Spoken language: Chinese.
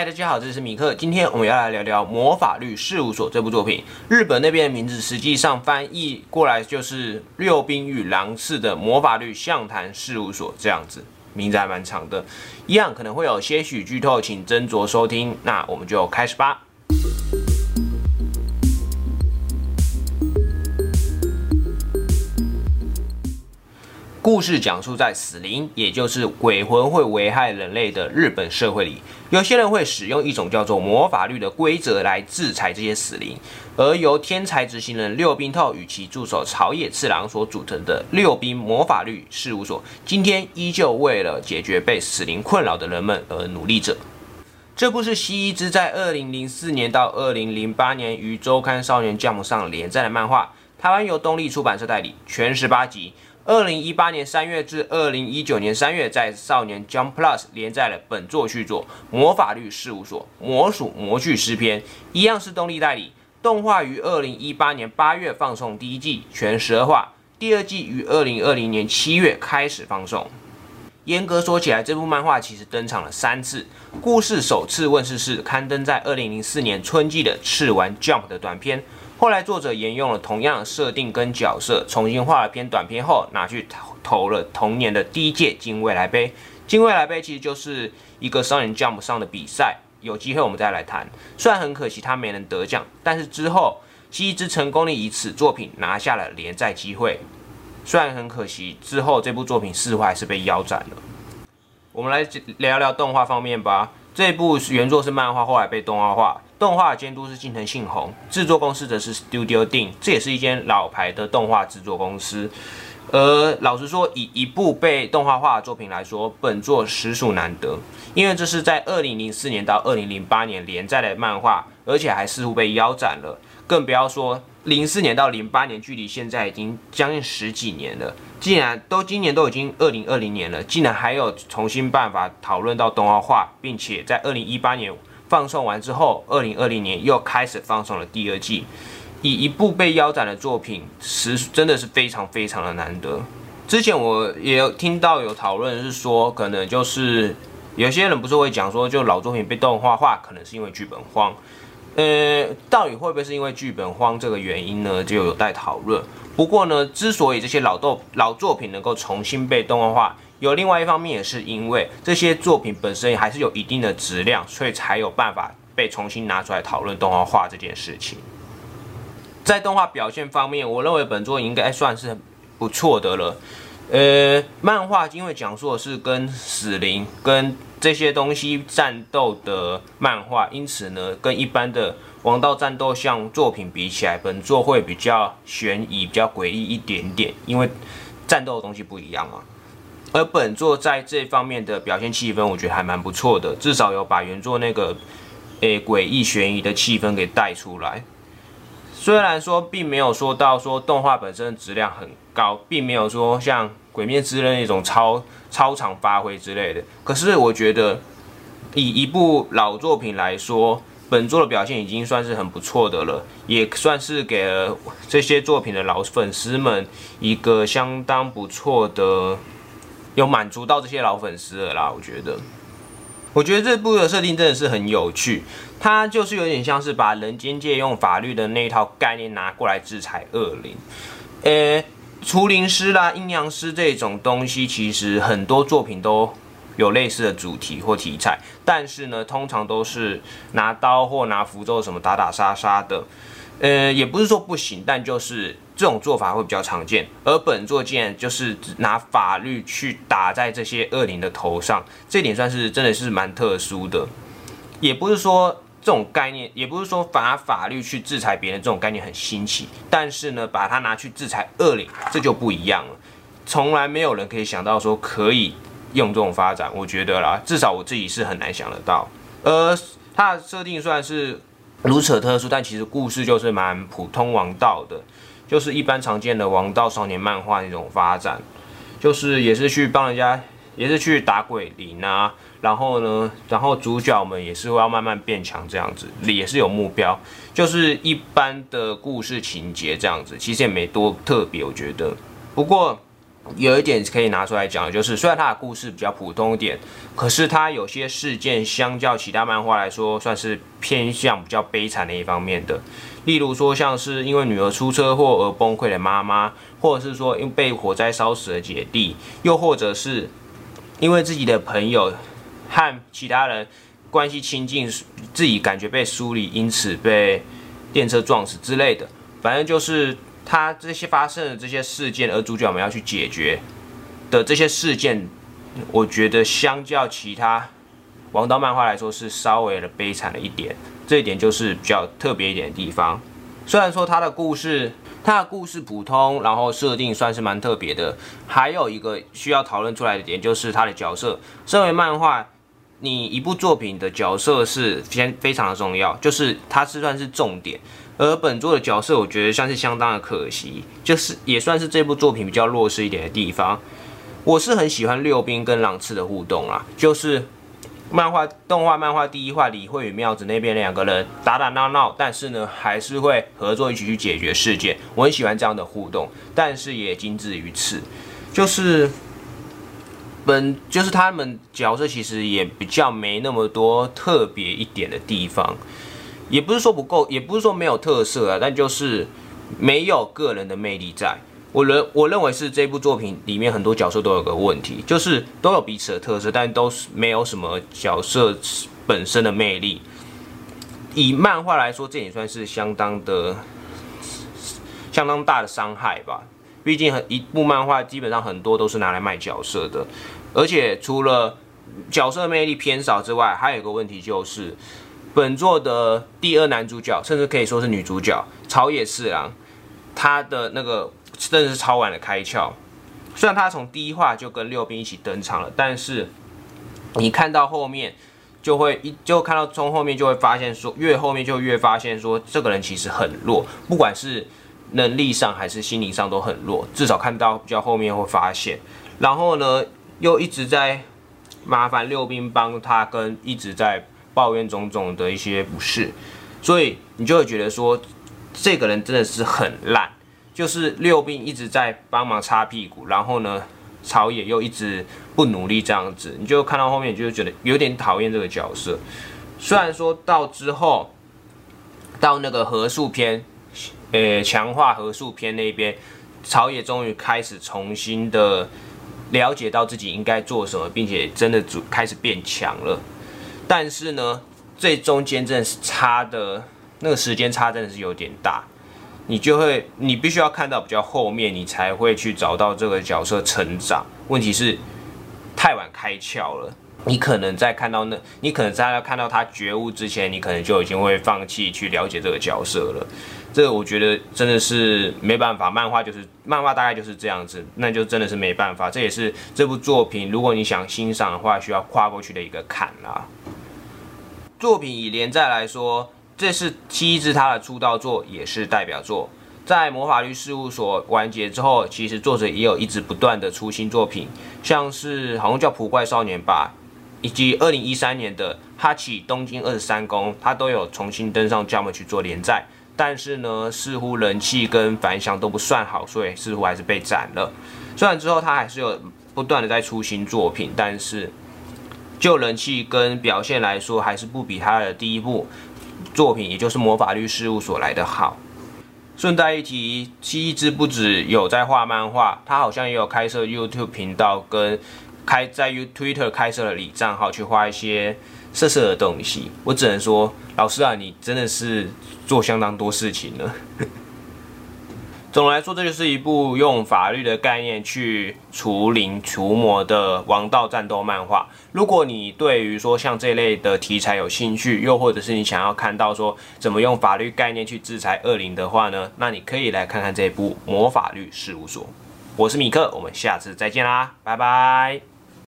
嗨，大家好，这是米克。今天我们要来聊聊《魔法律事务所》这部作品。日本那边的名字实际上翻译过来就是“六兵与狼士的魔法律象谈事务所”这样子，名字还蛮长的，一样可能会有些许剧透，请斟酌收听。那我们就开始吧。故事讲述在死灵，也就是鬼魂会危害人类的日本社会里，有些人会使用一种叫做魔法律的规则来制裁这些死灵，而由天才执行人六兵透与其助手朝野次郎所组成的六兵魔法律事务所，今天依旧为了解决被死灵困扰的人们而努力着。这部是西一之在二零零四年到二零零八年于周刊少年 Jump 上连载的漫画，台湾由东立出版社代理，全十八集。二零一八年三月至二零一九年三月，在少年 Jump Plus 连载了本作续作《魔法律事务所：魔属魔具诗篇》，一样是动力代理。动画于二零一八年八月放送第一季，全十二话；第二季于二零二零年七月开始放送。严格说起来，这部漫画其实登场了三次。故事首次问世是刊登在二零零四年春季的《赤丸 Jump》的短篇。后来作者沿用了同样的设定跟角色，重新画了篇短片后，拿去投投了同年的第一届金未来杯。金未来杯其实就是一个少年 Jump 上的比赛，有机会我们再来谈。虽然很可惜他没能得奖，但是之后西之成功的以此作品拿下了连载机会。虽然很可惜，之后这部作品似乎还是被腰斩了。我们来聊聊动画方面吧。这部原作是漫画，后来被动画化。动画监督是近藤幸宏，制作公司则是 Studio D，这也是一间老牌的动画制作公司。而老实说，以一部被动画化的作品来说，本作实属难得，因为这是在二零零四年到二零零八年连载的漫画，而且还似乎被腰斩了。更不要说零四年到零八年，距离现在已经将近十几年了。既然都今年都已经二零二零年了，竟然还有重新办法讨论到动画化，并且在二零一八年。放送完之后，二零二零年又开始放送了第二季。以一部被腰斩的作品，实真的是非常非常的难得。之前我也有听到有讨论是说，可能就是有些人不是会讲说，就老作品被动画化，可能是因为剧本荒。呃，到底会不会是因为剧本荒这个原因呢？就有待讨论。不过呢，之所以这些老豆老作品能够重新被动画化，有另外一方面也是因为这些作品本身还是有一定的质量，所以才有办法被重新拿出来讨论动画化这件事情。在动画表现方面，我认为本作应该算是不错的了。呃，漫画因为讲述的是跟死灵跟这些东西战斗的漫画，因此呢，跟一般的王道战斗像作品比起来，本作会比较悬疑、比较诡异一点点，因为战斗的东西不一样啊。而本作在这方面的表现气氛，我觉得还蛮不错的，至少有把原作那个诶诡异悬疑的气氛给带出来。虽然说并没有说到说动画本身质量很高，并没有说像《鬼灭之刃》那种超超常发挥之类的，可是我觉得以一部老作品来说，本作的表现已经算是很不错的了，也算是给了这些作品的老粉丝们一个相当不错的。有满足到这些老粉丝了啦，我觉得，我觉得这部的设定真的是很有趣，它就是有点像是把人间界用法律的那一套概念拿过来制裁恶灵，呃，除灵师啦、阴阳师这种东西，其实很多作品都有类似的主题或题材，但是呢，通常都是拿刀或拿符咒什么打打杀杀的，呃，也不是说不行，但就是。这种做法会比较常见，而本作竟然就是拿法律去打在这些恶灵的头上，这点算是真的是蛮特殊的。也不是说这种概念，也不是说拿法律去制裁别人这种概念很新奇，但是呢，把它拿去制裁恶灵，这就不一样了。从来没有人可以想到说可以用这种发展，我觉得啦，至少我自己是很难想得到。而它的设定算是如此特殊，但其实故事就是蛮普通王道的。就是一般常见的王道少年漫画那种发展，就是也是去帮人家，也是去打鬼灵啊，然后呢，然后主角们也是会要慢慢变强这样子，也是有目标，就是一般的故事情节这样子，其实也没多特别，我觉得。不过有一点可以拿出来讲，就是虽然它的故事比较普通一点，可是它有些事件相较其他漫画来说，算是偏向比较悲惨的一方面的。例如说，像是因为女儿出车祸而崩溃的妈妈，或者是说因被火灾烧死的姐弟，又或者是因为自己的朋友和其他人关系亲近，自己感觉被疏离，因此被电车撞死之类的。反正就是他这些发生的这些事件，而主角们要去解决的这些事件，我觉得相较其他王道漫画来说，是稍微的悲惨了一点。这一点就是比较特别一点的地方。虽然说他的故事，他的故事普通，然后设定算是蛮特别的。还有一个需要讨论出来的点，就是他的角色。身为漫画，你一部作品的角色是先非常的重要，就是它是算是重点。而本作的角色，我觉得算是相当的可惜，就是也算是这部作品比较弱势一点的地方。我是很喜欢六兵跟朗次的互动啦，就是。漫画、动画、漫画第一话，李慧与妙子那边两个人打打闹闹，但是呢，还是会合作一起去解决事件。我很喜欢这样的互动，但是也仅止于此。就是本就是他们角色其实也比较没那么多特别一点的地方，也不是说不够，也不是说没有特色啊，但就是没有个人的魅力在。我认我认为是这部作品里面很多角色都有个问题，就是都有彼此的特色，但都是没有什么角色本身的魅力。以漫画来说，这也算是相当的、相当大的伤害吧。毕竟很一部漫画基本上很多都是拿来卖角色的，而且除了角色魅力偏少之外，还有一个问题就是，本作的第二男主角，甚至可以说是女主角朝野四郎，他的那个。真的是超晚的开窍，虽然他从第一话就跟六兵一起登场了，但是你看到后面就会一就看到从后面就会发现说，越后面就越发现说这个人其实很弱，不管是能力上还是心理上都很弱，至少看到比较后面会发现，然后呢又一直在麻烦六兵帮他，跟一直在抱怨种种的一些不是，所以你就会觉得说这个人真的是很烂。就是六兵一直在帮忙擦屁股，然后呢，朝野又一直不努力这样子，你就看到后面，你就觉得有点讨厌这个角色。虽然说到之后，到那个合数篇，呃，强化合数篇那边，朝野终于开始重新的了解到自己应该做什么，并且真的主开始变强了。但是呢，最中间真的是差的，那个时间差真的是有点大。你就会，你必须要看到比较后面，你才会去找到这个角色成长。问题是太晚开窍了，你可能在看到那，你可能在看到他觉悟之前，你可能就已经会放弃去了解这个角色了。这个我觉得真的是没办法，漫画就是漫画，大概就是这样子，那就真的是没办法。这也是这部作品，如果你想欣赏的话，需要跨过去的一个坎啦。作品以连载来说。这是七之他的出道作，也是代表作。在魔法律事务所完结之后，其实作者也有一直不断的出新作品，像是好像叫普怪少年吧，以及二零一三年的哈奇东京二十三宫，他都有重新登上 Jump 去做连载。但是呢，似乎人气跟反响都不算好，所以似乎还是被斩了。虽然之后他还是有不断的在出新作品，但是就人气跟表现来说，还是不比他的第一部。作品也就是魔法律事务所来的好。顺带一提，七一之不止有在画漫画，他好像也有开设 YouTube 频道，跟开在 You Twitter 开设了李账号去画一些色色的东西。我只能说，老师啊，你真的是做相当多事情了。总的来说，这就是一部用法律的概念去除灵除魔的王道战斗漫画。如果你对于说像这类的题材有兴趣，又或者是你想要看到说怎么用法律概念去制裁恶灵的话呢，那你可以来看看这部《魔法律事务所》。我是米克，我们下次再见啦，拜拜。